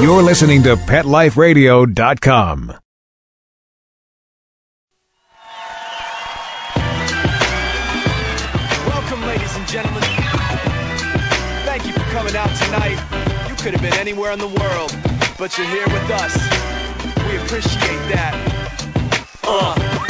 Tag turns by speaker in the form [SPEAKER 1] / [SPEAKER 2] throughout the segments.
[SPEAKER 1] You're listening to PetLifeRadio.com.
[SPEAKER 2] Welcome, ladies and gentlemen. Thank you for coming out tonight. You could have been anywhere in the world, but you're here with us. We appreciate that. Uh.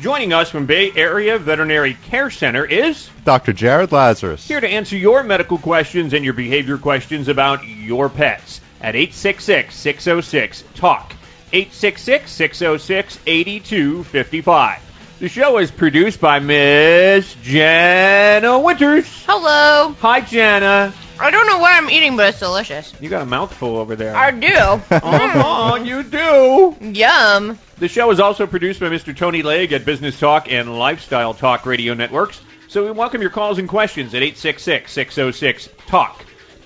[SPEAKER 3] Joining us from Bay Area Veterinary Care Center is
[SPEAKER 4] Dr. Jared Lazarus.
[SPEAKER 3] here to answer your medical questions and your behavior questions about your pets at 866-606-TALK. 866-606-8255. The show is produced by Miss Jenna Winters.
[SPEAKER 5] Hello.
[SPEAKER 3] Hi, Jenna.
[SPEAKER 5] I don't know what I'm eating, but it's delicious.
[SPEAKER 3] You got a mouthful over there.
[SPEAKER 5] I do.
[SPEAKER 3] Oh, you do.
[SPEAKER 5] Yum.
[SPEAKER 3] The show is also produced by Mr. Tony Legg at Business Talk and Lifestyle Talk Radio Networks. So we welcome your calls and questions at 866-606-TALK.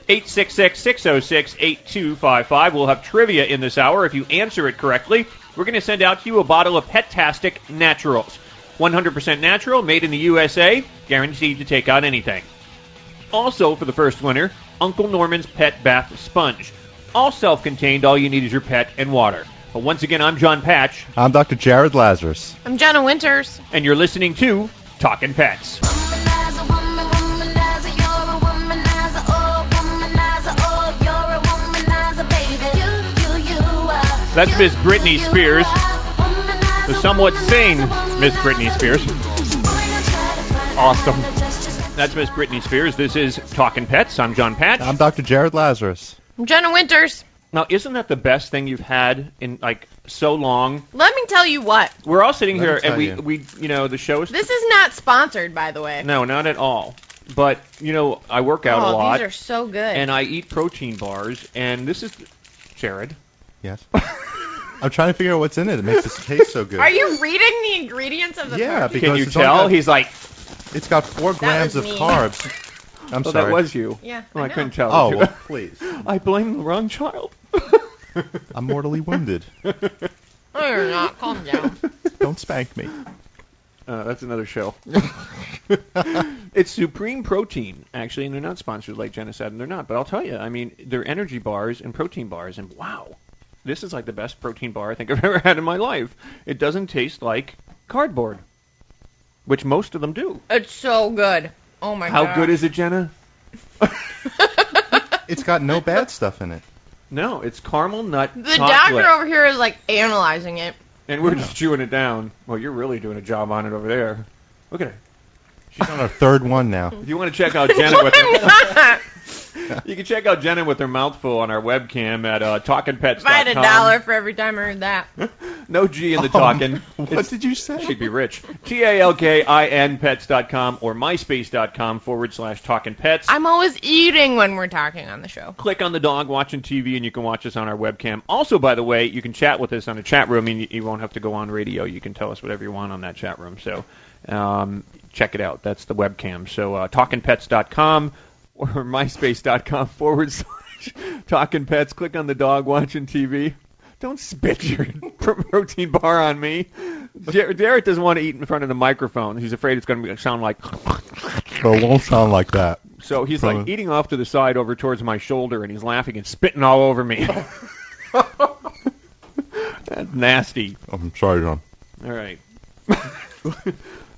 [SPEAKER 3] 866-606-8255. We'll have trivia in this hour. If you answer it correctly, we're going to send out to you a bottle of Petastic Naturals. 100% natural, made in the USA, guaranteed to take out anything. Also, for the first winner, Uncle Norman's Pet Bath Sponge. All self-contained, all you need is your pet and water. But once again, I'm John Patch,
[SPEAKER 4] I'm Dr. Jared Lazarus.
[SPEAKER 5] I'm Jenna Winters.
[SPEAKER 3] and you're listening to Talking Pets. That's Miss Britney Spears, the somewhat sane Miss Britney Spears. Awesome. That's Miss Britney Spears. This is Talking Pets. I'm John Patch.
[SPEAKER 4] I'm Dr. Jared Lazarus.
[SPEAKER 5] I'm Jenna Winters.
[SPEAKER 3] Now, isn't that the best thing you've had in like so long?
[SPEAKER 5] Let me tell you what.
[SPEAKER 3] We're all sitting
[SPEAKER 4] Let me
[SPEAKER 3] here and we,
[SPEAKER 4] you.
[SPEAKER 3] we, you know, the show is
[SPEAKER 5] This is not sponsored, by the way.
[SPEAKER 3] no, not at all. But you know, I work out
[SPEAKER 5] oh,
[SPEAKER 3] a lot
[SPEAKER 5] these are so good.
[SPEAKER 3] and I eat protein bars, and this is Jared.
[SPEAKER 4] Yes. I'm trying to figure out what's in it. It makes it taste so good.
[SPEAKER 5] are you reading the ingredients of the
[SPEAKER 4] Yeah,
[SPEAKER 5] protein?
[SPEAKER 4] because
[SPEAKER 3] Can you
[SPEAKER 4] it's only
[SPEAKER 3] tell?
[SPEAKER 4] got-
[SPEAKER 3] He's like,
[SPEAKER 4] It's got four grams
[SPEAKER 5] was
[SPEAKER 4] of
[SPEAKER 5] me.
[SPEAKER 4] carbs. I'm
[SPEAKER 3] oh,
[SPEAKER 4] sorry.
[SPEAKER 3] that was you.
[SPEAKER 5] Yeah,
[SPEAKER 3] Oh,
[SPEAKER 5] I
[SPEAKER 3] I, couldn't tell.
[SPEAKER 4] Oh, well, please.
[SPEAKER 3] I blame the wrong child.
[SPEAKER 4] I'm mortally wounded.
[SPEAKER 5] No, you're not. Calm down.
[SPEAKER 4] Don't spank me.
[SPEAKER 3] Uh, that's another show. it's Supreme Protein, actually, and they're not sponsored like Jenna said, and they're not. But I'll tell you, I mean, they're energy bars and protein bars, and wow, this is like the best protein bar I think I've ever had in my life. It doesn't taste like cardboard, which most of them do.
[SPEAKER 5] It's so good. Oh my god.
[SPEAKER 3] How good is it, Jenna?
[SPEAKER 4] It's got no bad stuff in it.
[SPEAKER 3] No, it's caramel nut
[SPEAKER 5] The
[SPEAKER 3] chocolate,
[SPEAKER 5] doctor over here is like analyzing it.
[SPEAKER 3] and we're just chewing it down. Well, you're really doing a job on it over there. Look at her.
[SPEAKER 4] She's on her third one now.
[SPEAKER 3] If you want to check out Jenna with her,
[SPEAKER 5] I'm not.
[SPEAKER 3] you can check out Jenna with her mouthful on our webcam at uh, talkingpets.com.
[SPEAKER 5] If I had a dollar for every time I heard that.
[SPEAKER 3] No G in the
[SPEAKER 4] Oh,
[SPEAKER 3] talking.
[SPEAKER 4] What
[SPEAKER 3] It's-
[SPEAKER 4] did you say?
[SPEAKER 3] She'd be rich. T-A-L-K-I-N pets.com or myspace.com forward slash talking pets.
[SPEAKER 5] I'm always eating when we're talking on the show.
[SPEAKER 3] Click on the dog watching TV and you can watch us on our webcam. Also, by the way, you can chat with us on a chat room and you, you won't have to go on radio. You can tell us whatever you want on that chat room. So um, check it out. That's the webcam. So uh, talkingpets.com or myspace.com forward slash talking pets. Click on the dog watching TV. Don't spit your protein bar on me. Jar- Derek doesn't want to eat in front of the microphone. He's afraid it's going to sound like.
[SPEAKER 4] So it won't sound like that.
[SPEAKER 3] So he's like eating off to the side over towards my shoulder, and he's laughing and spitting all over me. That's nasty.
[SPEAKER 4] I'm sorry, John.
[SPEAKER 3] All right. all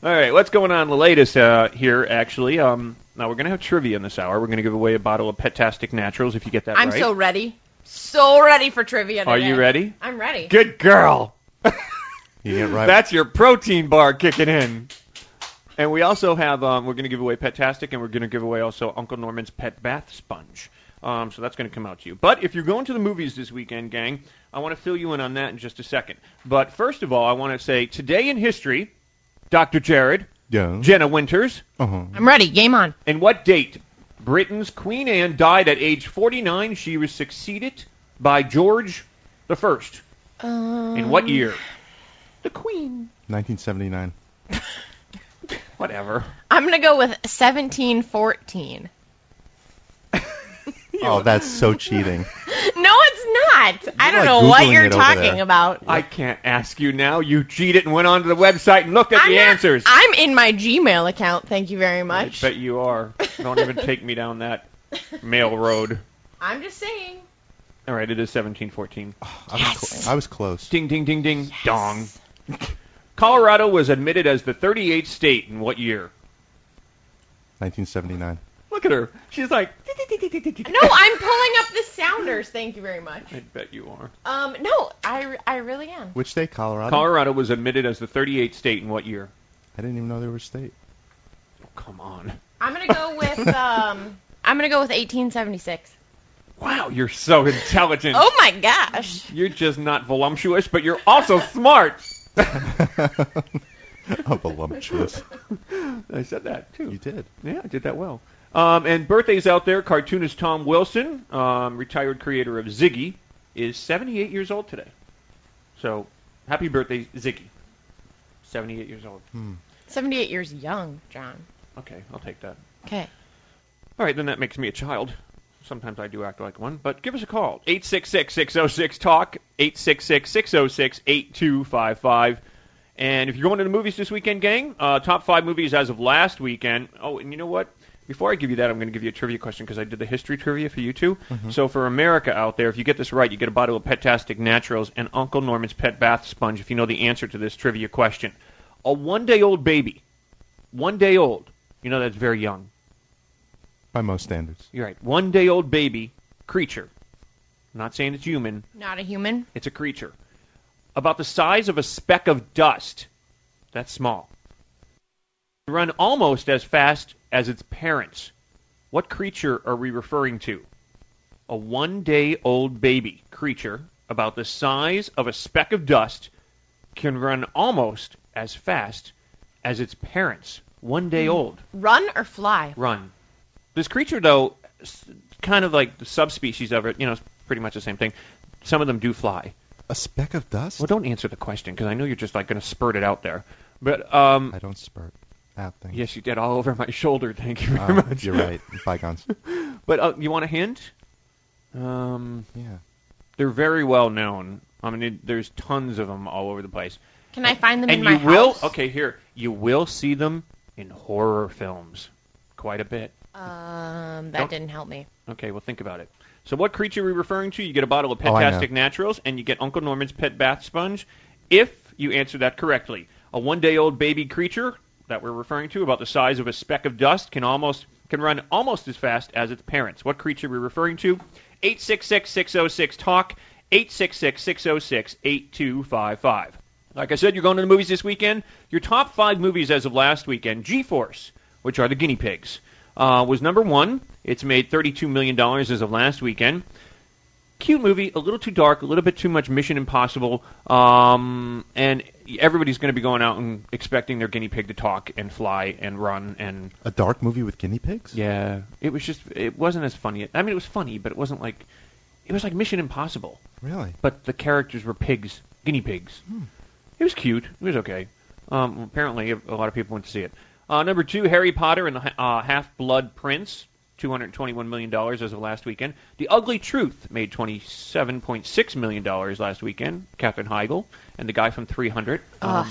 [SPEAKER 3] right. What's going on? The latest uh, here, actually. Um, now we're going to have trivia in this hour. We're going to give away a bottle of Petastic Naturals if you get that
[SPEAKER 5] I'm
[SPEAKER 3] right.
[SPEAKER 5] so ready. So ready for trivia
[SPEAKER 3] Are
[SPEAKER 5] today.
[SPEAKER 3] you ready?
[SPEAKER 5] I'm ready.
[SPEAKER 3] Good girl.
[SPEAKER 4] You get right.
[SPEAKER 3] That's your protein bar kicking in. And we also have, um, we're going to give away Petastic, and we're going to give away also Uncle Norman's Pet Bath Sponge. Um, so that's going to come out to you. But if you're going to the movies this weekend, gang, I want to fill you in on that in just a second. But first of all, I want to say today in history, Dr. Jared,
[SPEAKER 4] Yeah.
[SPEAKER 3] Jenna Winters,
[SPEAKER 4] uh-huh.
[SPEAKER 5] I'm ready. Game on.
[SPEAKER 3] and what date? Britain's Queen Anne died at age 49. She was succeeded by George the First.
[SPEAKER 5] Um,
[SPEAKER 3] In what year? The Queen.
[SPEAKER 4] 1979.
[SPEAKER 3] Whatever.
[SPEAKER 5] I'm gonna go with 1714.
[SPEAKER 4] Oh, that's so cheating.
[SPEAKER 5] No, it's not. I
[SPEAKER 4] You're,
[SPEAKER 5] don't
[SPEAKER 4] like,
[SPEAKER 5] know what you're
[SPEAKER 4] it over
[SPEAKER 5] talking
[SPEAKER 4] there.
[SPEAKER 5] about.
[SPEAKER 3] I can't ask you now. You cheated and went onto the website and looked at
[SPEAKER 5] I'm
[SPEAKER 3] the
[SPEAKER 5] not-
[SPEAKER 3] answers.
[SPEAKER 5] I'm in my Gmail account. Thank you very much.
[SPEAKER 3] I
[SPEAKER 5] much.
[SPEAKER 3] bet you are. Don't even take me down that mail road.
[SPEAKER 5] I'm just saying.
[SPEAKER 3] All right, it is 1714.
[SPEAKER 4] I was, cl- I was close.
[SPEAKER 3] Ding, ding, ding, ding, dong. Colorado was admitted as the 38th state in what year?
[SPEAKER 4] 1979.
[SPEAKER 3] Look at her. She's like,
[SPEAKER 5] No, I'm pulling up the sounders. Thank you very much.
[SPEAKER 3] I bet you are.
[SPEAKER 5] Um, no, I, I really am.
[SPEAKER 4] Which state? Colorado?
[SPEAKER 3] Colorado was admitted as the 38th state in what year?
[SPEAKER 4] I didn't even know there was a state.
[SPEAKER 3] Oh, come on.
[SPEAKER 5] I'm gonna go with um. I'm gonna go with 1876.
[SPEAKER 3] Wow, you're so intelligent.
[SPEAKER 5] Oh my gosh.
[SPEAKER 3] You're just not voluptuous, but you're also smart.
[SPEAKER 4] oh, voluptuous.
[SPEAKER 3] I said that too.
[SPEAKER 4] You did.
[SPEAKER 3] Yeah, I did that well. Um, and birthdays out there, cartoonist Tom Wilson, um, retired creator of Ziggy, is 78 years old today. So, happy birthday, Ziggy. 78 years old.
[SPEAKER 5] 78 years young, John.
[SPEAKER 3] Okay, I'll take that.
[SPEAKER 5] Okay.
[SPEAKER 3] All right, then that makes me a child. Sometimes I do act like one, but give us a call. 866-606-TALK, 866-606-8255. And if you're going to the movies this weekend, gang, uh, top five movies as of last weekend. Oh, and you know what? Before I give you that, I'm going to give you a trivia question because I did the history trivia for you too. Mm-hmm. So for America out there, if you get this right, you get a bottle of Petastic Naturals and Uncle Norman's Pet Bath Sponge if you know the answer to this trivia question. A one-day-old baby, one day old, you know that's very young.
[SPEAKER 4] By most standards.
[SPEAKER 3] You're right. One day old baby creature. I'm not saying it's human,
[SPEAKER 5] Not a human.
[SPEAKER 3] it's a creature. About the size of a speck of dust. That's small. Run almost as fast as its parents. What creature are we referring to? A one day old baby creature about the size of a speck of dust can run almost as fast as its parents. One day old
[SPEAKER 5] Run or fly?
[SPEAKER 3] run. This creature, though, kind of like the subspecies of it, you know, it's pretty much the same thing. Some of them do fly.
[SPEAKER 4] A speck of dust?
[SPEAKER 3] Well, don't answer the question because I know you're just like going to spurt it out there. But um,
[SPEAKER 4] I don't spurt out things.
[SPEAKER 3] yes, you did all over my shoulder. Thank you very
[SPEAKER 4] Uh,
[SPEAKER 3] much.
[SPEAKER 4] you're right. Bygones.
[SPEAKER 3] But uh, you want a hint? Um,
[SPEAKER 4] Yeah.
[SPEAKER 3] they're very well known. I mean, it, there's tons of them all over the place.
[SPEAKER 5] Can I find them
[SPEAKER 3] and
[SPEAKER 5] in
[SPEAKER 3] you
[SPEAKER 5] my
[SPEAKER 3] will,
[SPEAKER 5] house?
[SPEAKER 3] okay, here, you will see them in horror films quite a bit.
[SPEAKER 5] Um, that
[SPEAKER 3] Don't-
[SPEAKER 5] didn't help me.
[SPEAKER 3] Okay, well, think about it. So, what creature are we referring to? You get a bottle of
[SPEAKER 4] Oh,
[SPEAKER 3] Petastic Naturals, and you get Uncle Norman's Pet Bath Sponge if you answer that correctly. A one-day-old baby creature that we're referring to, about the size of a speck of dust, can almost can run almost as fast as its parents. What creature are we referring to? 866-606-TALK, 866-606-8255. Like I said, you're going to the movies this weekend. Your top five movies as of last weekend, G-Force, which are the guinea pigs, uh, was number one. It's made $32 million as of last weekend. Cute movie, a little too dark, a little bit too much Mission Impossible, um, and everybody's going to be going out and expecting their guinea pig to talk and fly and run and
[SPEAKER 4] A dark movie with guinea pigs?
[SPEAKER 3] yeah, it was just it wasn't as funny. I mean, it was funny, but it wasn't like it was like Mission Impossible,
[SPEAKER 4] Really?
[SPEAKER 3] but the characters were pigs, guinea pigs. It was cute. It was okay. Um, apparently, a lot of people went to see it. Uh, number two, Harry Potter and the uh, Half Blood Prince, two hundred twenty-one million dollars as of last weekend. The Ugly Truth made twenty-seven point six million dollars last weekend. Katherine Heigl and the guy from Three Hundred. Um,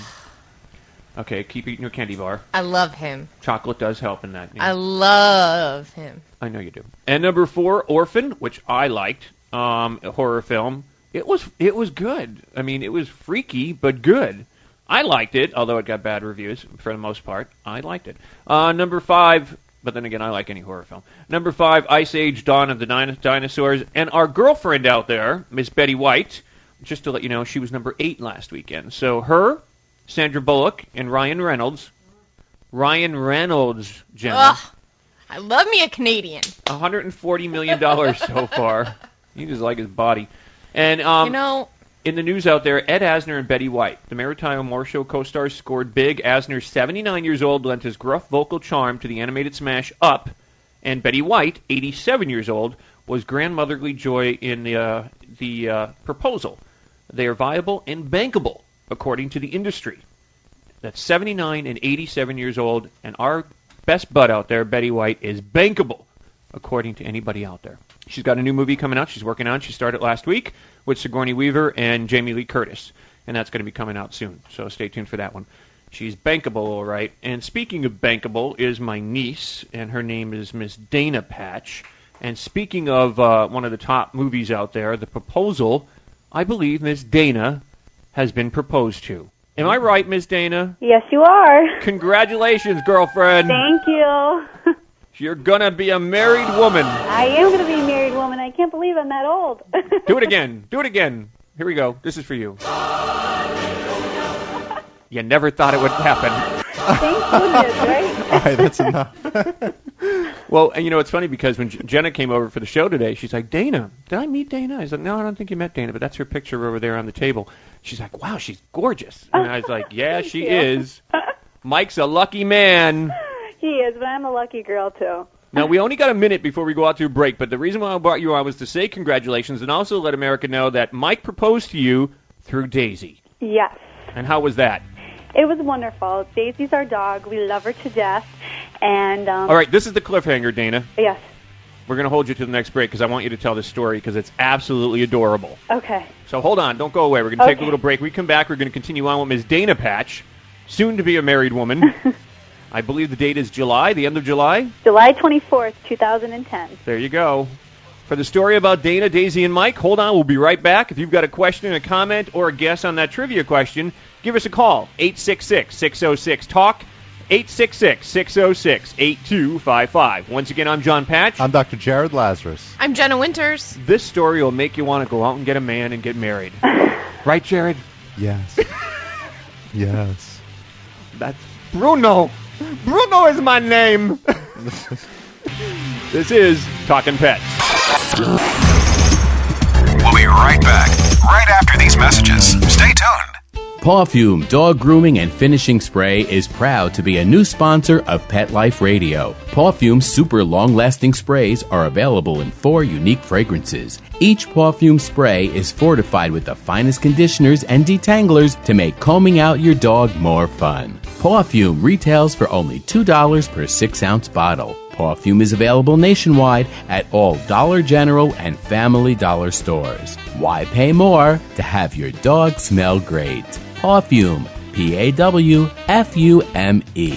[SPEAKER 3] okay, keep eating your candy bar.
[SPEAKER 5] I love him.
[SPEAKER 3] Chocolate does help in that. yeah.
[SPEAKER 5] I love him.
[SPEAKER 3] I know you do. And number four, Orphan, which I liked, um, a horror film. It was it was good. I mean, it was freaky but good. I liked it, although it got bad reviews for the most part. I liked it. Uh, number five, but then again, I like any horror film. Number five, Ice Age: Dawn of the Dino- Dinosaurs, and our girlfriend out there, Miss Betty White. Just to let you know, she was number eight last weekend. So her, Sandra Bullock, and Ryan Reynolds. Ryan Reynolds, Jenna.
[SPEAKER 5] Ugh. I love me a Canadian.
[SPEAKER 3] 140 million dollars so far. He just like his body. And um,
[SPEAKER 5] you know,
[SPEAKER 3] in the news out there, Ed Asner and Betty White, the Mary Tyler Moore Show co-stars, scored big. Asner, 79 years old, lent his gruff vocal charm to the animated smash Up, and Betty White, 87 years old, was grandmotherly joy in the uh, the uh, proposal. They are viable and bankable, according to the industry. That's 79 and 87 years old, and our best bud out there, Betty White, is bankable, according to anybody out there. She's got a new movie coming out. She's working on. She started last week with Sigourney Weaver and Jamie Lee Curtis, and that's going to be coming out soon. So stay tuned for that one. She's bankable, all right. And speaking of bankable, is my niece, and her name is Miss Dana Patch. And speaking of uh, one of the top movies out there, The Proposal, I believe Miss Dana has been proposed to. Am I right, Miss Dana?
[SPEAKER 6] Yes, you are.
[SPEAKER 3] Congratulations, girlfriend.
[SPEAKER 6] Thank you.
[SPEAKER 3] You're gonna be a married woman.
[SPEAKER 6] I am going to be a married woman. I can't believe I'm that old.
[SPEAKER 3] Do it again. Do it again. Here we go. This is for you. You never thought it would happen.
[SPEAKER 6] Thank goodness, right?
[SPEAKER 4] All right, that's enough.
[SPEAKER 3] Well, and you know, it's funny because when J- Jenna came over for the show today, she's like, Dana, did I meet Dana? I was like, no, I don't think you met Dana, but that's her picture over there on the table. She's like, wow, she's gorgeous. And I was like, yeah, she
[SPEAKER 6] you.
[SPEAKER 3] is. Mike's a lucky man.
[SPEAKER 6] He is, but I'm a lucky girl too.
[SPEAKER 3] Now, we only got a minute before we go out to a break, but the reason why I brought you on was to say congratulations and also let America know that Mike proposed to you through Daisy.
[SPEAKER 6] Yes.
[SPEAKER 3] And how was that?
[SPEAKER 6] It was wonderful. Daisy's our dog. We love her to death. And um
[SPEAKER 3] All right, this is the cliffhanger, Dana.
[SPEAKER 6] Yes.
[SPEAKER 3] We're going to hold you to the next break because I want you to tell this story because it's absolutely adorable.
[SPEAKER 6] Okay.
[SPEAKER 3] So hold on, don't go away. We're going to take a little break. We come back. We're going to continue on with Ms. Dana Patch, soon to be a married woman. I believe the date is July, the end of July.
[SPEAKER 6] July 24th, 2010.
[SPEAKER 3] There you go. For the story about Dana, Daisy, and Mike, hold on. We'll be right back. If you've got a question, a comment, or a guess on that trivia question, give us a call. 866 606 TALK. 866 606 8255. Once again, I'm John Patch.
[SPEAKER 4] I'm Dr. Jared Lazarus.
[SPEAKER 5] I'm Jenna Winters.
[SPEAKER 3] This story will make you want to go out and get a man and get married. right, Jared?
[SPEAKER 4] Yes. yes.
[SPEAKER 3] That's Bruno. Bruno is my name. this is Talking Pets.
[SPEAKER 1] We'll be right back, right after these messages. Stay tuned.
[SPEAKER 7] Pawfume Dog Grooming and Finishing Spray is proud to be a new sponsor of Pet Life Radio. Pawfume's super long lasting sprays are available in four unique fragrances. Each Pawfume spray is fortified with the finest conditioners and detanglers to make combing out your dog more fun. Pawfume retails for only $2 per 6 ounce bottle. Pawfume is available nationwide at all Dollar General and Family Dollar stores. Why pay more to have your dog smell great? Pawfume, P A W F U M E.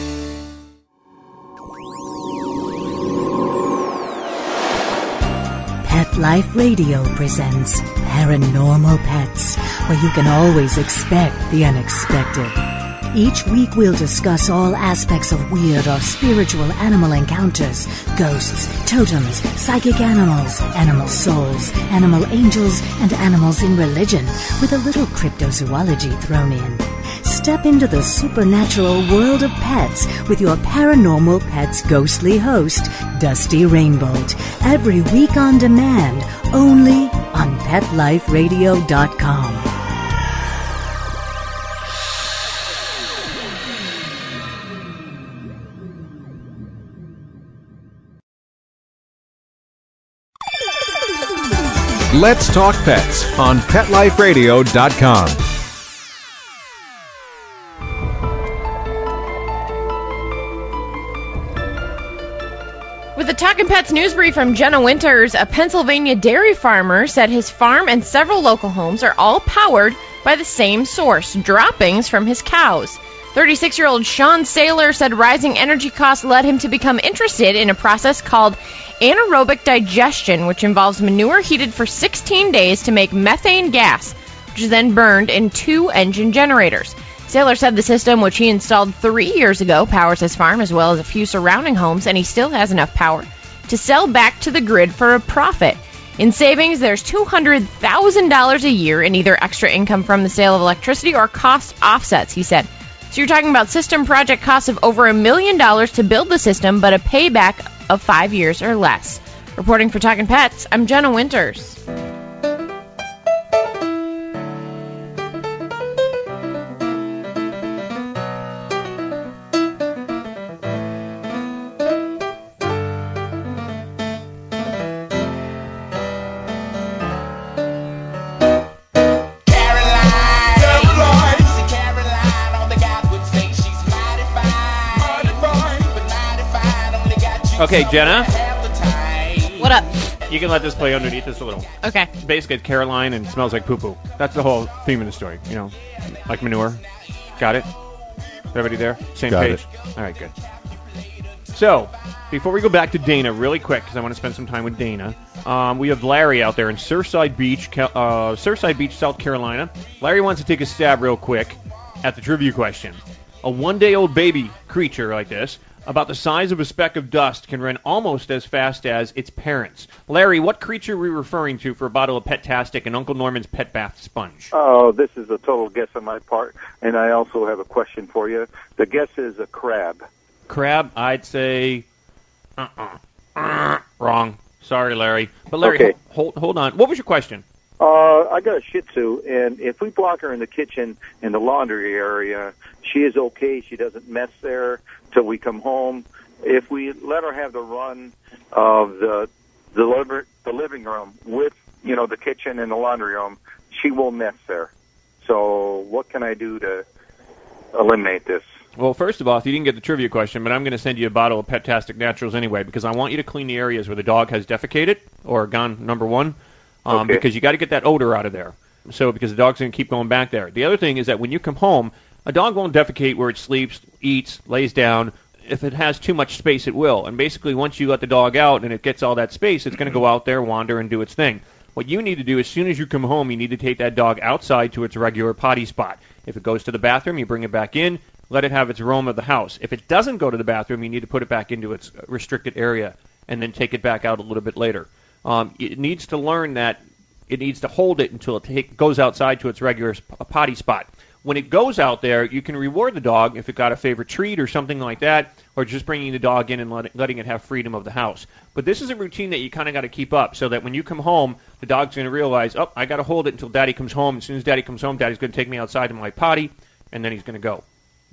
[SPEAKER 8] Life Radio presents Paranormal Pets, where you can always expect the unexpected. Each week we'll discuss all aspects of weird or spiritual animal encounters, ghosts, totems, psychic animals, animal souls, animal angels, and animals in religion, with a little cryptozoology thrown in. Step into the supernatural world of pets with your paranormal pets ghostly host, Dusty Rainbolt, every week on demand, only on PetLifeRadio.com.
[SPEAKER 9] Let's Talk Pets on PetLifeRadio.com.
[SPEAKER 5] A Talking Pets news brief from Jenna Winters, a Pennsylvania dairy farmer said his farm and several local homes are all powered by the same source droppings from his cows. 36 year old Sean Saylor said rising energy costs led him to become interested in a process called anaerobic digestion, which involves manure heated for 16 days to make methane gas, which is then burned in two engine generators. Saylor said the system, which he installed three years ago, powers his farm as well as a few surrounding homes, and he still has enough power to sell back to the grid for a profit. In savings, there's $200,000 a year in either extra income from the sale of electricity or cost offsets, he said. So you're talking about system project costs of over a million dollars to build the system, but a payback of five years or less. Reporting for Talking Pets, I'm Jenna Winters.
[SPEAKER 3] Okay, Jenna,
[SPEAKER 5] What up?
[SPEAKER 3] you can let this play underneath this a little.
[SPEAKER 5] Okay.
[SPEAKER 3] Basically, it's Caroline and smells like poo poo. That's the whole theme of the story. You know, like manure. Got it? Everybody there? Same
[SPEAKER 4] Got
[SPEAKER 3] page? All right, good. So, before we go back to Dana, really quick, because I want to spend some time with Dana, um, we have Larry out there in Surfside Beach, Ca- uh, Surfside Beach, South Carolina. Larry wants to take a stab real quick at the trivia question. A one-day-old baby creature like this, about the size of a speck of dust, can run almost as fast as its parents. Larry, what creature are we referring to for a bottle of Petastic and Uncle Norman's Pet Bath Sponge?
[SPEAKER 10] Oh, this is a total guess on my part, and I also have a question for you. The guess is a crab.
[SPEAKER 3] Crab, I'd say. Uh-uh. Uh, wrong. Sorry, Larry. But Larry,
[SPEAKER 10] Okay.
[SPEAKER 3] hold, hold on. What was your question?
[SPEAKER 10] Uh, I got a Shih Tzu, and if we block her in the kitchen in the laundry area, she is okay. She doesn't mess there till we come home. If we let her have the run of the the, liver, the living room with you know the kitchen and the laundry room, she will mess there. So what can I do to eliminate this?
[SPEAKER 3] Well, first of all, you didn't get the trivia question, but I'm going to send you a bottle of Petastic Naturals anyway because I want you to clean the areas where the dog has defecated or gone number one, um,
[SPEAKER 10] Okay.
[SPEAKER 3] because you got to get that odor out of there. So because the dog's going to keep going back there. The other thing is that when you come home, a dog won't defecate where it sleeps, eats, lays down. If it has too much space, it will. And basically, once you let the dog out and it gets all that space, it's going to go out there, wander, and do its thing. What you need to do as soon as you come home, you need to take that dog outside to its regular potty spot. If it goes to the bathroom, you bring it back in, let it have its roam of the house. If it doesn't go to the bathroom, you need to put it back into its restricted area and then take it back out a little bit later. Um, it needs to learn that it needs to hold it until it take, goes outside to its regular sp- potty spot. When it goes out there, you can reward the dog if it got a favorite treat or something like that, or just bringing the dog in and let it, letting it have freedom of the house. But this is a routine that you kind of got to keep up so that when you come home, the dog's going to realize, oh, I got to hold it until Daddy comes home. As soon as Daddy comes home, Daddy's going to take me outside to my potty, and then he's going to go.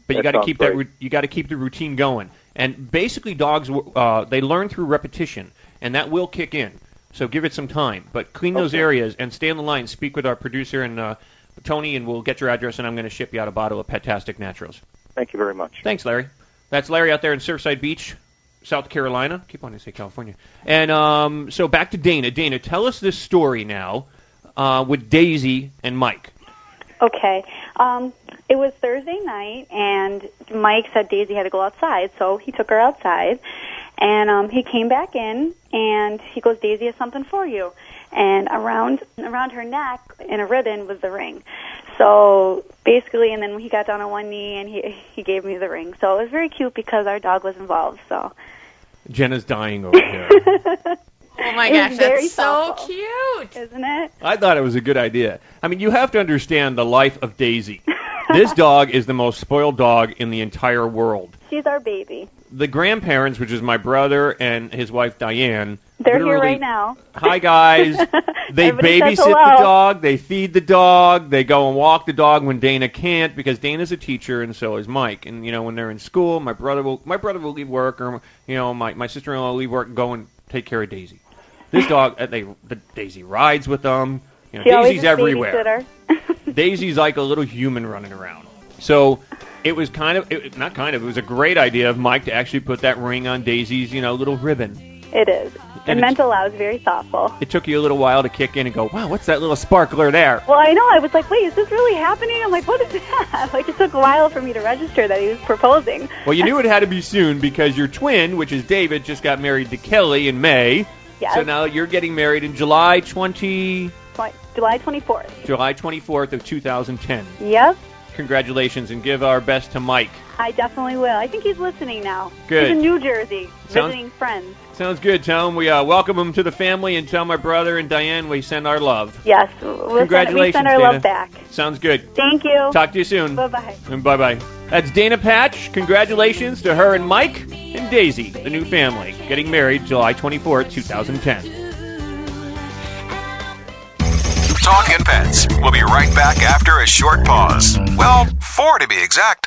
[SPEAKER 3] But you got to keep that
[SPEAKER 10] great.
[SPEAKER 3] ru- you got to keep the routine going. And basically, dogs uh, they learn through repetition, and that will kick in. So give it some time, but clean those
[SPEAKER 10] Okay.
[SPEAKER 3] areas and stay on the line. Speak with our producer and uh, Tony, and we'll get your address, and I'm going to ship you out a bottle of Petastic Naturals.
[SPEAKER 10] Thank you very much.
[SPEAKER 3] Thanks, Larry. That's Larry out there in Surfside Beach, South Carolina. Keep on to say California. And um, so back to Dana. Dana, tell us this story now uh, with Daisy and Mike.
[SPEAKER 6] Okay. Um, it was Thursday night, and Mike said Daisy had to go outside, so he took her outside. And um, he came back in, and he goes, "Daisy has something for you." And around around her neck, in a ribbon, was the ring. So basically, and then he got down on one knee and he he gave me the ring. So it was very cute because our dog was involved. So
[SPEAKER 3] Jenna's dying over here.
[SPEAKER 5] Oh my gosh,
[SPEAKER 6] was very
[SPEAKER 5] that's so
[SPEAKER 6] thoughtful.
[SPEAKER 5] cute.
[SPEAKER 6] isn't it?
[SPEAKER 3] I thought it was a good idea. I mean, you have to understand the life of Daisy. this dog is the most spoiled dog in the entire world.
[SPEAKER 6] She's our baby.
[SPEAKER 3] The grandparents, which is my brother and his wife Diane,
[SPEAKER 6] They're here right now.
[SPEAKER 3] Hi guys. They babysit the dog. They feed the dog. They go and walk the dog when Dana can't because Dana's a teacher and so is Mike. And you know when they're in school, my brother will my brother will leave work or you know my my sister-in-law will leave work and go and take care of Daisy. This dog, uh, they the Daisy rides with them. You know, Daisy's everywhere. Daisy's like a little human running around. So it was kind of it, not kind of it was a great idea of Mike to actually put that ring on Daisy's you know little ribbon.
[SPEAKER 6] It is.
[SPEAKER 3] And
[SPEAKER 6] Mental I was very thoughtful.
[SPEAKER 3] It took you a little while to kick in and go, wow, what's that little sparkler there?
[SPEAKER 6] Well, I know. I was like, wait, is this really happening? I'm like, what is that? Like, it took a while for me to register that he was proposing.
[SPEAKER 3] Well, you knew it had to be soon because your twin, which is David, just got married to Kelly in May.
[SPEAKER 6] Yes.
[SPEAKER 3] So now you're getting married in July 20,
[SPEAKER 6] Twi- July 24th.
[SPEAKER 3] July 24th of 2010.
[SPEAKER 6] Yep.
[SPEAKER 3] Congratulations and give our best to Mike.
[SPEAKER 6] I definitely will. I think he's listening now.
[SPEAKER 3] Good.
[SPEAKER 6] He's in New Jersey,
[SPEAKER 3] Sounds-
[SPEAKER 6] visiting friends.
[SPEAKER 3] Sounds good. Tell him we uh, welcome him to the family and tell my brother and Diane we send our love.
[SPEAKER 6] Yes. We'll send, we
[SPEAKER 3] Congratulations,
[SPEAKER 6] send our
[SPEAKER 3] Dana.
[SPEAKER 6] love back.
[SPEAKER 3] Sounds good.
[SPEAKER 6] Thank you.
[SPEAKER 3] Talk to you soon.
[SPEAKER 6] Bye-bye.
[SPEAKER 3] And bye bye. That's Dana Patch. Congratulations to her and Mike and Daisy, the new family, getting married July 24th, 2010.
[SPEAKER 1] Talking Pets. We'll be right back after a short pause. Well, four to be exact.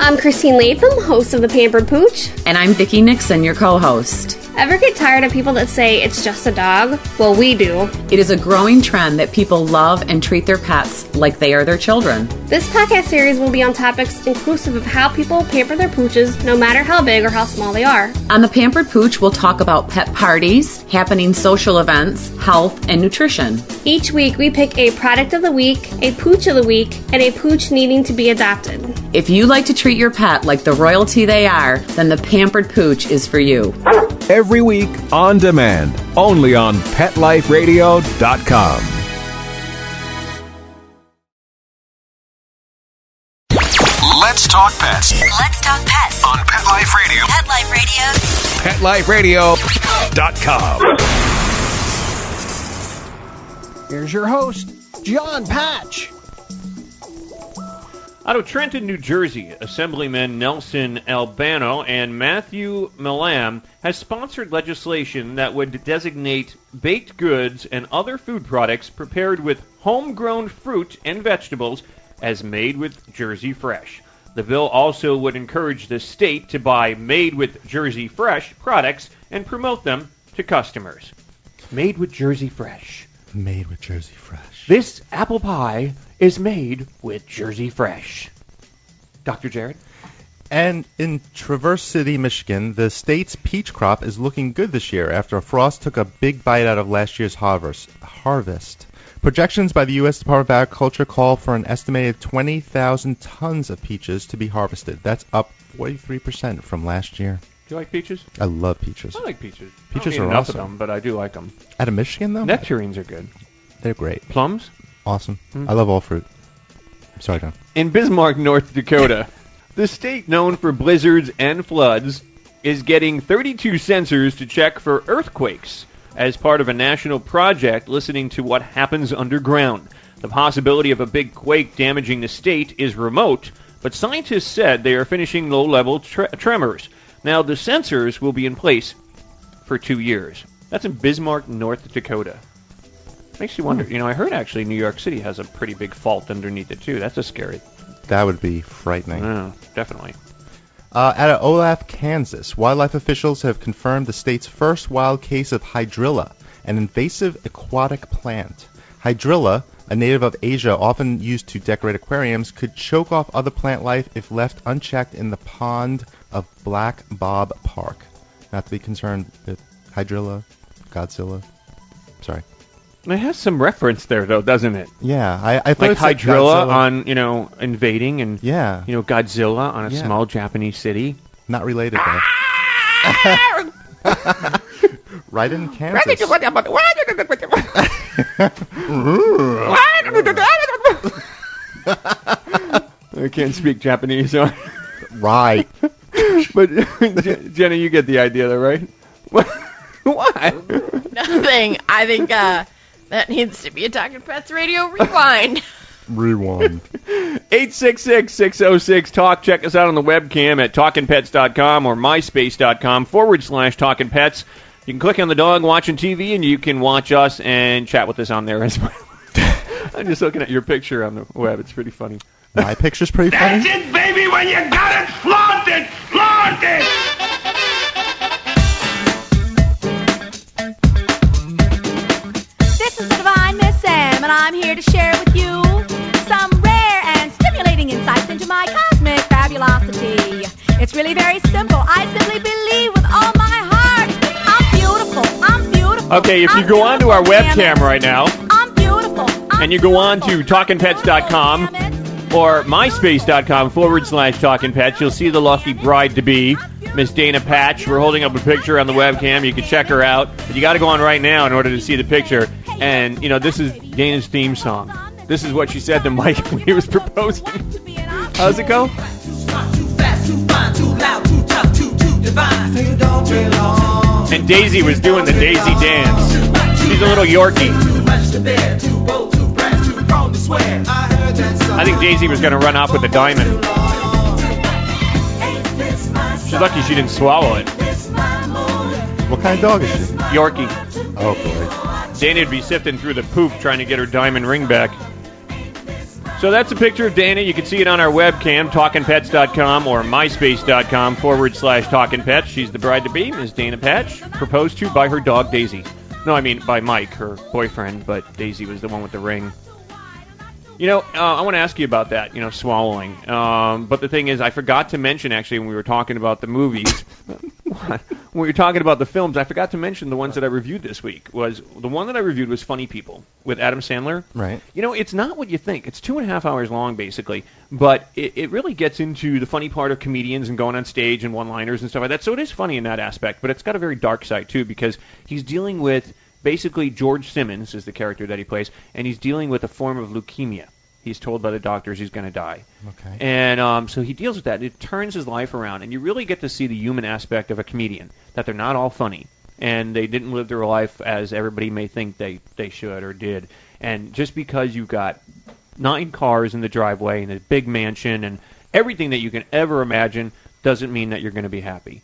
[SPEAKER 11] I'm Christine Latham, host of The Pampered Pooch.
[SPEAKER 12] And I'm Vicki Nixon, your co host.
[SPEAKER 11] Ever get tired of people that say it's just a dog? Well, we do.
[SPEAKER 12] It is a growing trend that people love and treat their pets like they are their children.
[SPEAKER 11] This podcast series will be on topics inclusive of how people pamper their pooches, no matter how big or how small they are.
[SPEAKER 12] On the Pampered Pooch, we'll talk about pet parties, happening social events, health, and nutrition.
[SPEAKER 11] Each week, we pick a product of the week, a pooch of the week, and a pooch needing to be adopted.
[SPEAKER 12] If you like to treat your pet like the royalty they are, then the Pampered Pooch is for you.
[SPEAKER 13] Every week on demand, only on PetLifeRadio.com.
[SPEAKER 1] Let's talk pets
[SPEAKER 14] Let's talk pets
[SPEAKER 1] on Pet Life Radio.
[SPEAKER 14] Pet Life Radio.
[SPEAKER 13] PetLifeRadio.com.
[SPEAKER 15] Here's your host, John Patch.
[SPEAKER 3] Out of Trenton, New Jersey, Assemblyman Nelson Albano and Matthew Milam has sponsored legislation that would designate baked goods and other food products prepared with homegrown fruit and vegetables as made with Jersey Fresh. The bill also would encourage the state to buy made with Jersey Fresh products and promote them to customers. Made with Jersey Fresh.
[SPEAKER 4] Made with Jersey Fresh.
[SPEAKER 3] This apple pie is made with Jersey Fresh. Dr. Jared?
[SPEAKER 4] And in Traverse City, Michigan, the state's peach crop is looking good this year after a frost took a big bite out of last year's harvest. Harvest. Projections by the U.S. Department of Agriculture call for an estimated 20,000 tons of peaches to be harvested. That's up 43% from last year.
[SPEAKER 3] Do you like peaches?
[SPEAKER 4] I love peaches.
[SPEAKER 3] I like peaches.
[SPEAKER 4] Peaches
[SPEAKER 3] I don't
[SPEAKER 4] are
[SPEAKER 3] eat enough
[SPEAKER 4] awesome.
[SPEAKER 3] of them, but I do like them.
[SPEAKER 4] Out of Michigan, though?
[SPEAKER 3] Nectarines are good.
[SPEAKER 4] They're great.
[SPEAKER 3] Plums?
[SPEAKER 4] Awesome.
[SPEAKER 3] Hmm.
[SPEAKER 4] I love all fruit. Sorry, John.
[SPEAKER 3] In Bismarck, North Dakota, the state known for blizzards and floods is getting 32 sensors to check for earthquakes as part of a national project listening to what happens underground. The possibility of a big quake damaging the state is remote, but scientists said they are finishing low level tre- tremors. Now, the sensors will be in place for two years. That's in Bismarck, North Dakota. Makes you wonder. You know, I heard actually New York City has a pretty big fault underneath it too. That's a scary.
[SPEAKER 4] That would be frightening.
[SPEAKER 3] Yeah, definitely.
[SPEAKER 4] Uh, out of Olathe, Kansas, wildlife officials have confirmed the state's first wild case of hydrilla, an invasive aquatic plant. Hydrilla, a native of Asia often used to decorate aquariums, could choke off other plant life if left unchecked in the pond of Black Bob Park. Not to be concerned with hydrilla, Godzilla. Sorry.
[SPEAKER 3] It has some reference there, though, doesn't it?
[SPEAKER 4] Yeah, I, I thought
[SPEAKER 3] like Hydrilla
[SPEAKER 4] Godzilla.
[SPEAKER 3] on you know invading and
[SPEAKER 4] Yeah.
[SPEAKER 3] you know Godzilla on a
[SPEAKER 4] Yeah.
[SPEAKER 3] small Japanese city.
[SPEAKER 4] Not related though. right in Kansas.
[SPEAKER 3] I can't speak Japanese, so
[SPEAKER 4] right.
[SPEAKER 3] but Jenny, you get the idea, though, right? what?
[SPEAKER 5] Nothing. I think uh, that needs to be a Talking Pets Radio rewind.
[SPEAKER 4] Rewind.
[SPEAKER 3] 866-606-TALK. Check us out on the webcam at talkingpets.com or myspace.com forward slash talkingpets. You can click on the dog watching TV and you can watch us and chat with us on there as well. I'm just looking at your picture on the web. It's pretty funny.
[SPEAKER 4] My picture's pretty funny.
[SPEAKER 16] That's it, baby, when you got it, flaunt it, flaunt it.
[SPEAKER 17] And I'm here to share with you some rare and stimulating insights into my cosmic fabulosity. It's really very simple. I simply believe with all my heart I'm beautiful. I'm beautiful.
[SPEAKER 3] Okay, if you go onto our webcam right now
[SPEAKER 17] I'm beautiful.
[SPEAKER 3] and you go on to talkingpets.com oh, or myspace.com forward slash talkingpets, you'll see the lucky bride to be, Miss Dana Patch. We're holding up a picture on the webcam. You can check her out. But you got to go on right now in order to see the picture. And, you know, this is Dana's theme song. This is what she said to Mike when he was proposing. How's it go? And Daisy was doing the Daisy dance. She's a little Yorkie. I think Daisy was going to run off with the diamond. She's lucky she didn't swallow it.
[SPEAKER 4] What kind of dog is she?
[SPEAKER 3] Yorkie.
[SPEAKER 4] Oh boy.
[SPEAKER 3] Dana would be sifting through the poop trying to get her diamond ring back. So that's a picture of Dana. You can see it on our webcam, talkingpets.com or myspace.com forward slash talkingpets. She's the bride to be, Ms. Dana Patch, proposed to by her dog Daisy. No, I mean by Mike, her boyfriend, but Daisy was the one with the ring. You know, uh, I want to ask you about that. You know, swallowing. Um, but the thing is, I forgot to mention actually when we were talking about the movies. when we were talking about the films, I forgot to mention the ones that I reviewed this week. Was the one that I reviewed was Funny People with Adam Sandler.
[SPEAKER 4] Right.
[SPEAKER 3] You know, it's not what you think. It's two and a half hours long, basically, but it, it really gets into the funny part of comedians and going on stage and one-liners and stuff like that. So it is funny in that aspect, but it's got a very dark side too because he's dealing with basically George Simmons is the character that he plays, and he's dealing with a form of leukemia. He's told by the doctors he's going to die.
[SPEAKER 4] Okay.
[SPEAKER 3] And um, so he deals with that. It turns his life around, and you really get to see the human aspect of a comedian. That they're not all funny, and they didn't live their life as everybody may think they they should or did. And just because you've got nine cars in the driveway and a big mansion and everything that you can ever imagine doesn't mean that you're going to be happy.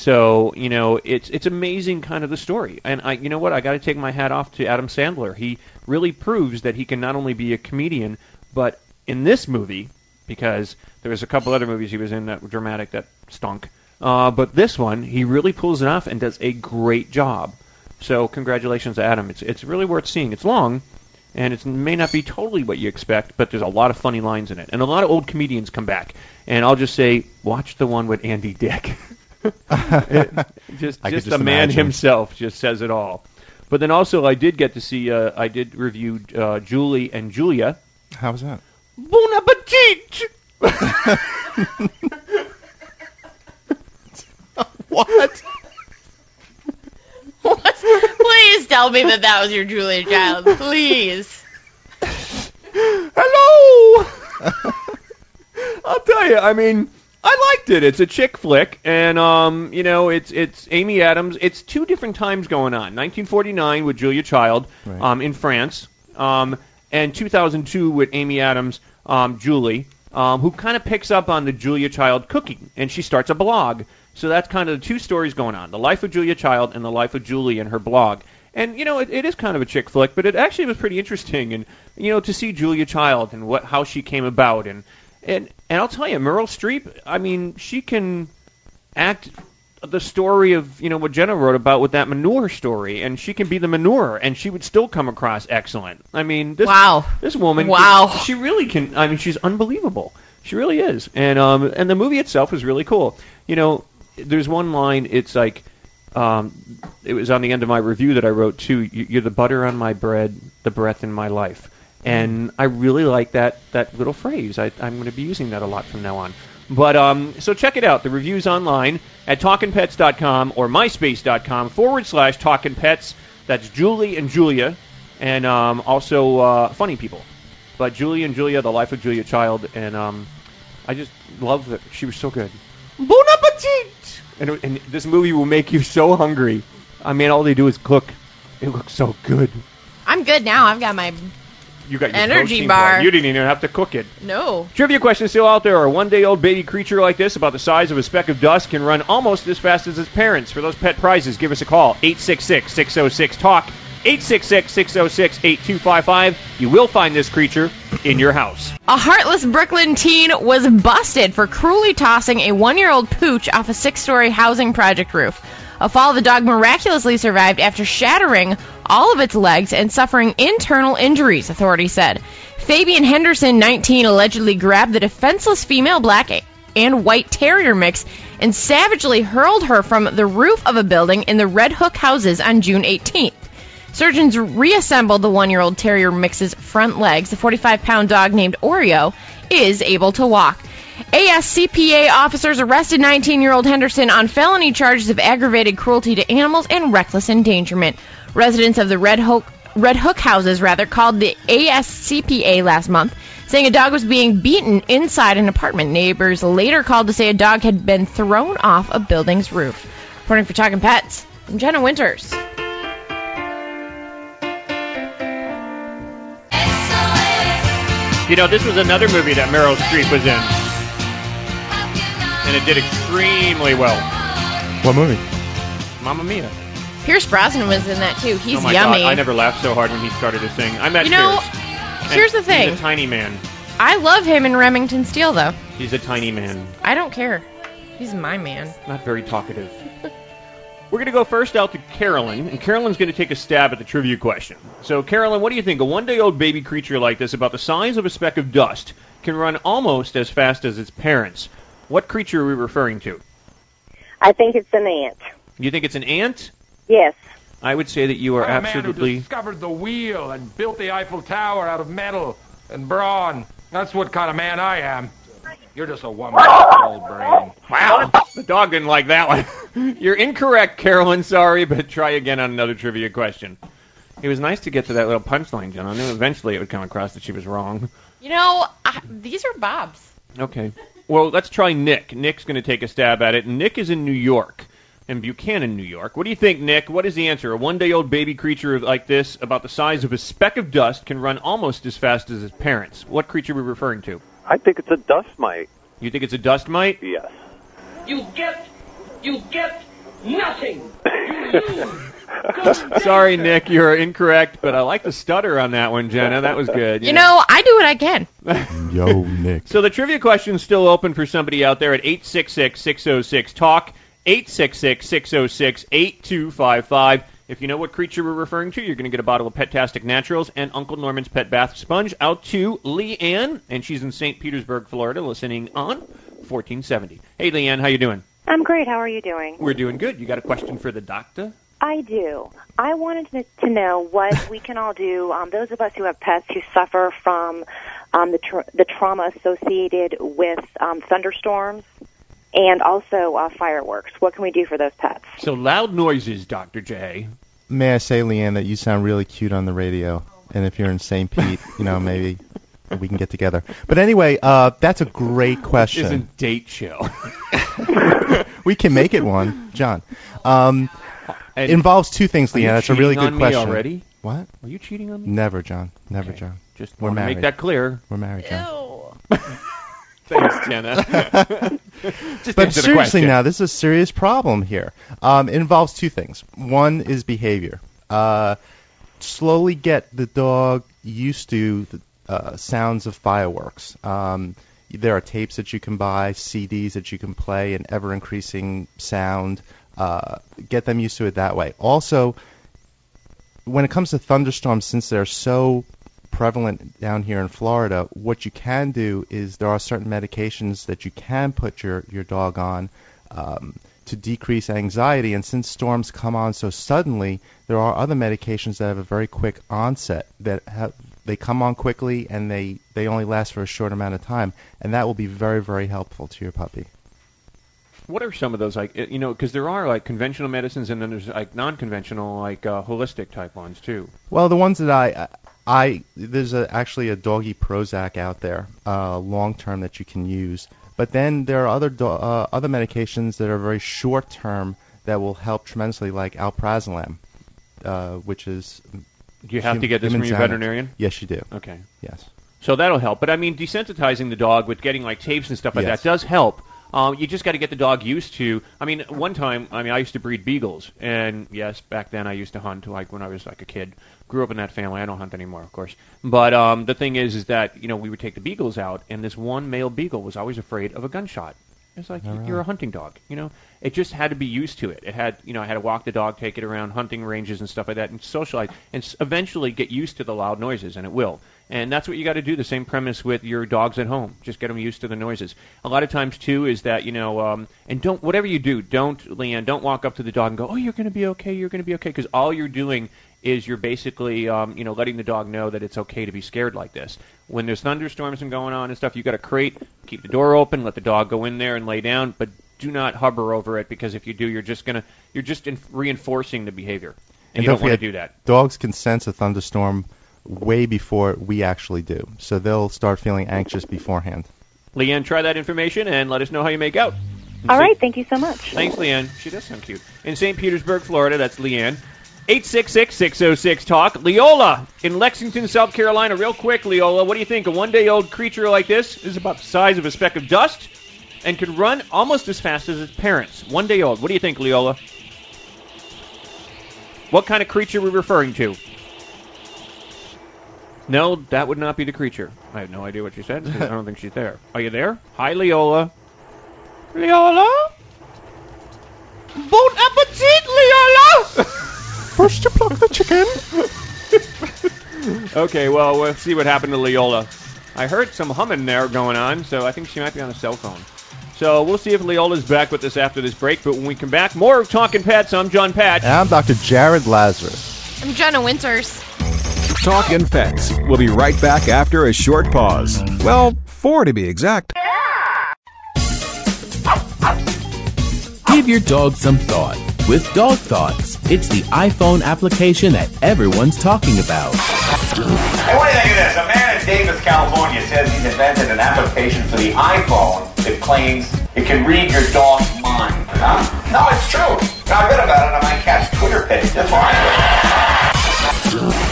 [SPEAKER 3] So you know it's it's amazing kind of the story, and I you know what I got to take my hat off to Adam Sandler. He really proves that he can not only be a comedian, but in this movie, because there was a couple other movies he was in that were dramatic that stunk, uh, but this one he really pulls it off and does a great job. So congratulations to Adam. It's it's really worth seeing. It's long, and it may not be totally what you expect, but there's a lot of funny lines in it, and a lot of old comedians come back. And I'll just say, watch the one with Andy Dick. It- just just
[SPEAKER 4] just
[SPEAKER 3] the man
[SPEAKER 4] imagine.
[SPEAKER 3] himself just says it all. But then also I did get to see uh, I did review uh, Julie and Julia.
[SPEAKER 4] How was that?
[SPEAKER 3] Bon appetit.
[SPEAKER 4] what?
[SPEAKER 5] Please tell me that that was your Julia Child. Please.
[SPEAKER 3] Hello. I'll tell you. I mean, I liked it. It's a chick flick, and um, you know, it's it's Amy Adams. It's two different times going on. 1949 with Julia Child,
[SPEAKER 4] Right.
[SPEAKER 3] um, in France, um, and 2002 with Amy Adams, um, Julie, um, who kind of picks up on the Julia Child cooking, and she starts a blog. So that's kind of the two stories going on: the life of Julia Child and the life of Julie and her blog. And you know, it, it is kind of a chick flick, but it actually was pretty interesting. And you know, to see Julia Child and what how she came about, and and and I'll tell you, Meryl Streep. I mean, she can act the story of you know what Jenna wrote about with that manure story, and she can be the manure, and she would still come across excellent. I mean, this
[SPEAKER 5] Wow.
[SPEAKER 3] this woman,
[SPEAKER 5] Wow.
[SPEAKER 3] can- she really can. I mean, she's unbelievable. She really is, and um, and the movie itself is really cool. You know, there's one line. It's like, um, it was on the end of my review that I wrote too. "You- You're the butter on my bread, the breath in my life, and I really like that that little phrase. I, I'm going to be using that a lot from now on. But um, so check it out. The reviews online at talkinpets.com or myspace.com forward slash talkinpets. That's Julie and Julia, and um, also uh, funny people. But Julie and Julia, the life of Julia Child, and um, I just love that she was so good. Bon appetit! And, and this movie will make you so hungry. I mean, all they do is cook. It looks so good.
[SPEAKER 5] I'm good now. I've got my
[SPEAKER 3] You got your
[SPEAKER 5] Energy
[SPEAKER 3] protein
[SPEAKER 5] bar.
[SPEAKER 3] You didn't even have to cook it.
[SPEAKER 5] no.
[SPEAKER 3] Trivia question still out there. A one-day-old baby creature like this, about the size of a speck of dust, can run almost as fast as its parents. For those pet prizes, give us a call. 866-606-TALK. 866-606-8255. You will find this creature in your house.
[SPEAKER 5] A heartless Brooklyn teen was busted for cruelly tossing a one-year-old pooch off a six-story housing project roof. A fall, the dog miraculously survived after shattering all of its legs and suffering internal injuries, authorities said. Fabian Henderson, 19, allegedly grabbed the defenseless female black and white terrier mix and savagely hurled her from the roof of a building in the Red Hook houses on June 18th. Surgeons reassembled the one year old terrier mix's front legs. The 45 pound dog named Oreo is able to walk. ASCPA officers arrested 19 year old Henderson on felony charges of aggravated cruelty to animals and reckless endangerment. Residents of the Red Hook, Red Hook houses rather called the ASCPA last month, saying a dog was being beaten inside an apartment. Neighbors later called to say a dog had been thrown off a building's roof. Reporting for Talking Pets, I'm Jenna Winters.
[SPEAKER 3] You know, this was another movie that Meryl Streep was in. And it did extremely well.
[SPEAKER 4] What movie?
[SPEAKER 3] Mamma Mia.
[SPEAKER 5] Pierce Brosnan was in that too. He's
[SPEAKER 3] oh my
[SPEAKER 5] yummy.
[SPEAKER 3] God, I never laughed so hard when he started to sing. I met
[SPEAKER 5] You know,
[SPEAKER 3] Pierce.
[SPEAKER 5] here's the thing.
[SPEAKER 3] He's a tiny man.
[SPEAKER 5] I love him in Remington Steele though.
[SPEAKER 3] He's a tiny man.
[SPEAKER 5] I don't care. He's my man.
[SPEAKER 3] Not very talkative. We're going to go first out to Carolyn, and Carolyn's going to take a stab at the trivia question. So, Carolyn, what do you think? A one day old baby creature like this, about the size of a speck of dust, can run almost as fast as its parents. What creature are we referring to?
[SPEAKER 18] I think it's an ant.
[SPEAKER 3] You think it's an ant?
[SPEAKER 18] Yes.
[SPEAKER 3] I would say that you are
[SPEAKER 16] I'm a man who
[SPEAKER 3] absolutely.
[SPEAKER 16] discovered the wheel and built the Eiffel Tower out of metal and brawn. That's what kind of man I am. You're just a woman old brain.
[SPEAKER 3] Wow, the dog didn't like that one. You're incorrect, Carolyn. Sorry, but try again on another trivia question. It was nice to get to that little punchline, John. I knew eventually it would come across that she was wrong.
[SPEAKER 5] You know, I, these are Bob's.
[SPEAKER 3] Okay. Well, let's try Nick. Nick's going to take a stab at it. Nick is in New York, in Buchanan, New York. What do you think, Nick? What is the answer? A one-day-old baby creature like this, about the size of a speck of dust, can run almost as fast as its parents. What creature are we referring to?
[SPEAKER 19] I think it's a dust mite.
[SPEAKER 3] You think it's a dust mite?
[SPEAKER 19] Yes.
[SPEAKER 20] You get, you get nothing.
[SPEAKER 3] Sorry, Nick, you're incorrect, but I like the stutter on that one, Jenna. That was good.
[SPEAKER 5] You know, I do what I can.
[SPEAKER 4] Yo, Nick.
[SPEAKER 3] So the trivia question is still open for somebody out there at 866-606-TALK, 866-606-8255. If you know what creature we're referring to, you're going to get a bottle of Petastic Naturals and Uncle Norman's Pet Bath Sponge out to Leanne, and she's in St. Petersburg, Florida, listening on 1470. Hey, Leanne, how you doing?
[SPEAKER 21] I'm great. How are you doing?
[SPEAKER 3] We're doing good. You got a question for the doctor?
[SPEAKER 21] I do. I wanted to, to know what we can all do. Um, those of us who have pets who suffer from um, the tra- the trauma associated with um, thunderstorms and also uh, fireworks. What can we do for those pets?
[SPEAKER 3] So loud noises, Dr. J.
[SPEAKER 4] May I say, Leanne, that you sound really cute on the radio, and if you're in St. Pete, you know, maybe we can get together. But anyway, uh, that's a great question.
[SPEAKER 3] This is a date show.
[SPEAKER 4] we can make it one, John. Um, it involves two things, Leanne. That's a really good
[SPEAKER 3] on me
[SPEAKER 4] question.
[SPEAKER 3] already?
[SPEAKER 4] What?
[SPEAKER 3] Are you cheating on me?
[SPEAKER 4] Never, John. Never, John.
[SPEAKER 3] Just
[SPEAKER 4] We're
[SPEAKER 3] wanna
[SPEAKER 4] married.
[SPEAKER 3] make that clear.
[SPEAKER 4] We're married, John. Ew.
[SPEAKER 3] Thanks, Jenna. Just
[SPEAKER 4] but
[SPEAKER 3] answer the
[SPEAKER 4] seriously,
[SPEAKER 3] question.
[SPEAKER 4] now this is a serious problem here. Um, it involves two things. One is behavior. Uh, slowly get the dog used to the uh, sounds of fireworks. Um, there are tapes that you can buy, CDs that you can play, an ever increasing sound. Uh, get them used to it that way. Also, when it comes to thunderstorms, since they're so prevalent down here in Florida, what you can do is there are certain medications that you can put your, your dog on um, to decrease anxiety. And since storms come on so suddenly, there are other medications that have a very quick onset that have they come on quickly and they, they only last for a short amount of time, and that will be very very helpful to your puppy.
[SPEAKER 3] What are some of those like? You know, because there are like conventional medicines and then there's like non-conventional, like uh, holistic type ones too.
[SPEAKER 4] Well, the ones that I, I there's a, actually a doggy Prozac out there, uh, long term that you can use. But then there are other do- uh, other medications that are very short term that will help tremendously, like alprazolam, uh, which is.
[SPEAKER 3] Do you have
[SPEAKER 4] hum-
[SPEAKER 3] to get this from your veterinarian?
[SPEAKER 4] Yes, you do.
[SPEAKER 3] Okay.
[SPEAKER 4] Yes.
[SPEAKER 3] So that'll help. But I mean, desensitizing the dog with getting like tapes and stuff like
[SPEAKER 4] Yes.
[SPEAKER 3] that does help. Um, you just got to get the dog used to. I mean, one time, I mean, I used to breed beagles, and yes, back then I used to hunt, like when I was like a kid. Grew up in that family. I don't hunt anymore, of course. But um, the thing is, is that you know we would take the beagles out, and this one male beagle was always afraid of a gunshot. It's like
[SPEAKER 4] really?
[SPEAKER 3] you're a hunting dog, you know. It just had to be used to it. It had, you know, I had to walk the dog, take it around hunting ranges and stuff like that, and socialize, and eventually get used to the loud noises, and it will. And that's what you got to do. The same premise with your dogs at home. Just get them used to the noises. A lot of times too is that you know, um, and don't whatever you do, don't Leanne, don't walk up to the dog and go, oh, you're going to be okay, you're going to be okay, because all you're doing is you're basically, um, you know, letting the dog know that it's okay to be scared like this. When there's thunderstorms and going on and stuff, you got to crate, keep the door open, let the dog go in there and lay down, but do not hover over it because if you do, you're just gonna, you're just in, reinforcing the behavior, and, you don't want to do that.
[SPEAKER 4] Dogs can sense a thunderstorm way before we actually do, so they'll start feeling anxious beforehand.
[SPEAKER 3] Leanne, try that information and let us know how you make out.
[SPEAKER 21] All right, thank you so much.
[SPEAKER 3] Thanks, Leanne. She does sound cute. In St. Petersburg, Florida, that's Leanne. 866-606-TALK. Leola in Lexington, South Carolina. Real quick, Leola, what do you think? A one-day-old creature like this is about the size of a speck of dust and could run almost as fast as its parents. One day old. What do you think, Leola? What kind of creature are we referring to? No, that would not be the creature. I have no idea what she said. I don't think she's there. Are you there? Hi, Leola. Leola? Bon appetit, Leola!
[SPEAKER 4] First you pluck the chicken.
[SPEAKER 3] okay, well, we'll see what happened to Leola. I heard some humming there going on, so I think she might be on a cell phone. So we'll see if Leola's back with us after this break. But when we come back, more of Talking Pets. I'm John Patch.
[SPEAKER 4] And I'm Dr. Jared Lazarus.
[SPEAKER 5] I'm Jenna Winters.
[SPEAKER 13] Talking Pets. We'll be right back after a short pause. Well, four to be exact.
[SPEAKER 19] Give your dog some thought with Dog Thoughts. It's the iPhone application that everyone's talking about.
[SPEAKER 22] Hey, what do you think of this? A man in Davis, California says he's invented an application for the iPhone that claims it can read your dog's mind. Huh? No, it's true. Now, I read about it on my cat's Twitter page. That's why.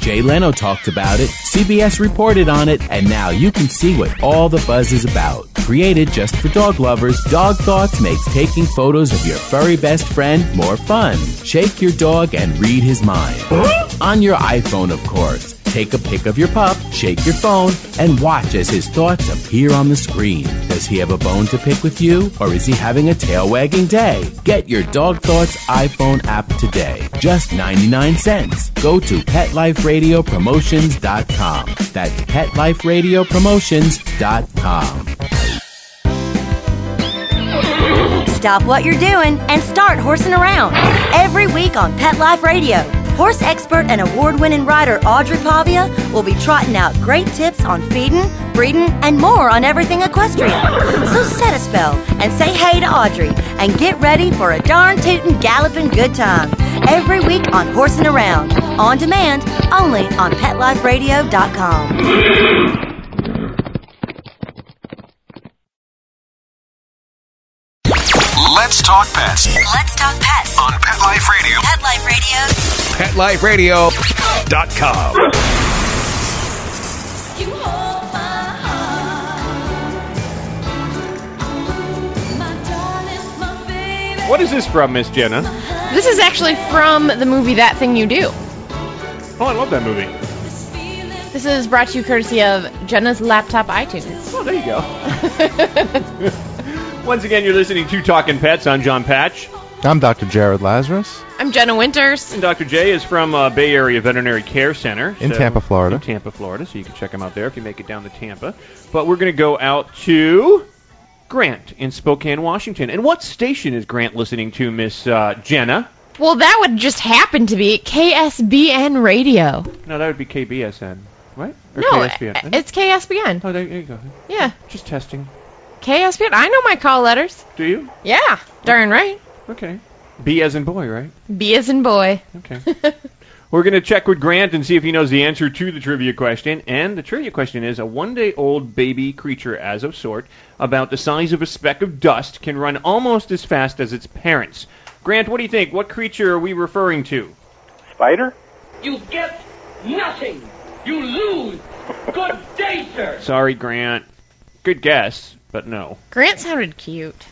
[SPEAKER 19] Jay Leno talked about it, CBS reported on it, and now you can see what all the buzz is about. Created just for dog lovers, Dog Thoughts makes taking photos of your furry best friend more fun. Shake your dog and read his mind. On your iPhone, of course. Take a pic of your pup, shake your phone, and watch as his thoughts appear on the screen. Does he have a bone to pick with you, or is he having a tail wagging day? Get your Dog Thoughts iPhone app today. Just 99 cents. Go to PetLifeRadioPromotions.com. That's PetLifeRadioPromotions.com.
[SPEAKER 23] Stop what you're doing and start horsing around. Every week on Pet Life Radio, horse expert and award winning rider Audrey Pavia will be trotting out great tips on feeding, breeding, and more on everything equestrian. So set a spell and say hey to Audrey and get ready for a darn tootin' galloping good time. Every week on Horsing Around, on demand, only on PetLifeRadio.com.
[SPEAKER 1] Let's talk pets.
[SPEAKER 21] Let's talk pets
[SPEAKER 1] on Pet Life Radio.
[SPEAKER 21] Pet Life Radio.
[SPEAKER 13] PetLifeRadio.com.
[SPEAKER 3] You hold What is this from, Miss Jenna?
[SPEAKER 5] This is actually from the movie That Thing You Do.
[SPEAKER 3] Oh, I love that movie.
[SPEAKER 5] This is brought to you courtesy of Jenna's laptop iTunes.
[SPEAKER 3] Oh, there you go. Once again, you're listening to Talking Pets. I'm John Patch.
[SPEAKER 4] I'm Dr. Jared Lazarus.
[SPEAKER 5] I'm Jenna Winters.
[SPEAKER 3] And Dr. J is from uh, Bay Area Veterinary Care Center.
[SPEAKER 4] In
[SPEAKER 3] so-
[SPEAKER 4] Tampa, Florida.
[SPEAKER 3] In Tampa, Florida. So you can check him out there if you make it down to Tampa. But we're going to go out to Grant in Spokane, Washington. And what station is Grant listening to, Miss uh, Jenna?
[SPEAKER 5] Well, that would just happen to be KSBN Radio.
[SPEAKER 3] No, that would be KBSN, right? Or
[SPEAKER 5] No,
[SPEAKER 3] KSBN.
[SPEAKER 5] it's KSBN.
[SPEAKER 3] Oh, there you go.
[SPEAKER 5] Yeah,
[SPEAKER 3] Just testing.
[SPEAKER 5] KSBN. I know my call letters.
[SPEAKER 3] Do you?
[SPEAKER 5] Yeah, darn right.
[SPEAKER 3] Okay. B as in boy, right?
[SPEAKER 5] B as in boy.
[SPEAKER 3] Okay. We're going to check with Grant and see if he knows the answer to the trivia question. And the trivia question is a one day old baby creature, as of sort, about the size of a speck of dust, can run almost as fast as its parents. Grant, what do you think? What creature are we referring to?
[SPEAKER 22] Spider?
[SPEAKER 20] You get nothing. You lose. Good day, sir.
[SPEAKER 3] Sorry, Grant. Good guess, but no.
[SPEAKER 5] Grant sounded cute.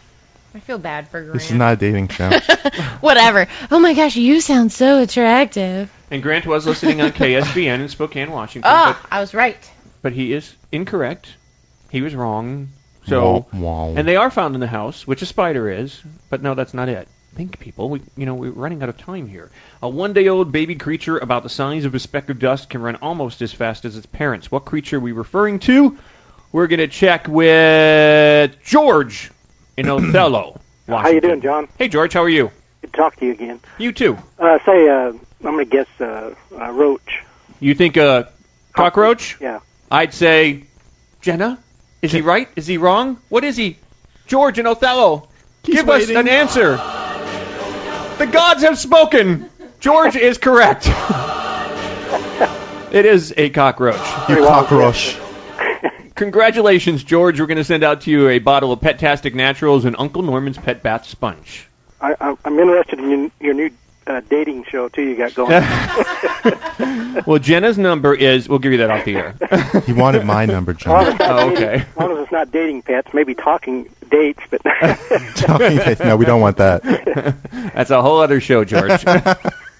[SPEAKER 5] I feel bad for Grant.
[SPEAKER 4] This is not a dating show.
[SPEAKER 5] Whatever. Oh my gosh, you sound so attractive.
[SPEAKER 3] And Grant was listening on KSBN in Spokane, Washington,
[SPEAKER 5] Oh,
[SPEAKER 3] but,
[SPEAKER 5] I was right.
[SPEAKER 3] but he is incorrect. He was wrong. So,
[SPEAKER 4] Wah, wah.
[SPEAKER 3] and they are found in the house, which a spider is, but no, that's not it. Think, people. We, you know, we're running out of time here. A one-day-old baby creature about the size of a speck of dust can run almost as fast as its parents. What creature are we referring to? We're going to check with George in Othello.
[SPEAKER 24] How you doing, John?
[SPEAKER 3] Hey, George. How are you?
[SPEAKER 24] Good to talk to you again.
[SPEAKER 3] You too.
[SPEAKER 24] Uh, say, uh, I'm going to guess uh, uh, roach.
[SPEAKER 3] You think a cockroach?
[SPEAKER 24] Yeah.
[SPEAKER 3] I'd say, Jenna, is he right? Is he wrong? What is he? George and Othello, give
[SPEAKER 4] waiting.
[SPEAKER 3] us an answer. The gods have spoken. George is correct. it is a cockroach.
[SPEAKER 4] You cockroach.
[SPEAKER 3] Congratulations, George. We're going to send out to you a bottle of Petastic Naturals and Uncle Norman's Pet Bath Sponge.
[SPEAKER 24] I, I, I'm interested in your, your new uh, dating show, too, you got going.
[SPEAKER 3] Well, Jenna's number is, we'll give you that off the air.
[SPEAKER 4] He wanted my number,
[SPEAKER 24] As long as
[SPEAKER 4] John.
[SPEAKER 24] it's
[SPEAKER 3] Oh, okay.
[SPEAKER 24] As long as it's not dating pets, maybe talking dates, but
[SPEAKER 4] no, we don't want that.
[SPEAKER 3] That's a whole other show, George.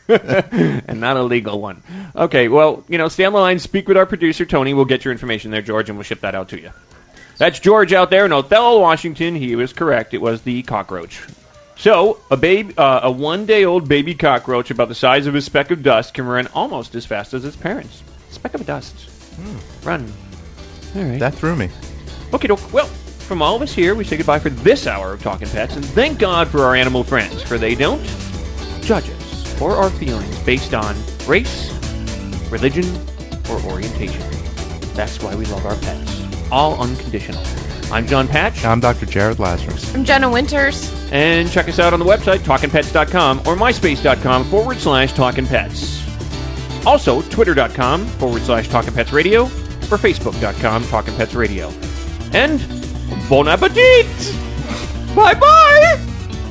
[SPEAKER 3] and not a legal one. Okay, well, you know, stay on the line, speak with our producer, Tony. We'll get your information there, George, and we'll ship that out to you. That's George out there in Othello, Washington. He was correct. It was the cockroach. So, a babe, uh, a one-day-old baby cockroach about the size of a speck of dust can run almost as fast as its parents. Speck of dust. Run. All right.
[SPEAKER 4] That threw me.
[SPEAKER 3] Okay. Well, from all of us here, we say goodbye for this hour of Talking Pets, and thank God for our animal friends, for they don't judge us for our feelings based on race, religion, or orientation. That's why we love our pets. All unconditional. I'm John Patch,
[SPEAKER 4] I'm Dr. Jared Lazarus.
[SPEAKER 5] I'm Jenna Winters.
[SPEAKER 3] and check us out on the website, talkingpets.com or myspace.com forward slash talkingpets. Also, twitter.com forward slash talkingpetsradio or facebook.com talkingpetsradio. And bon appetit! Bye-bye!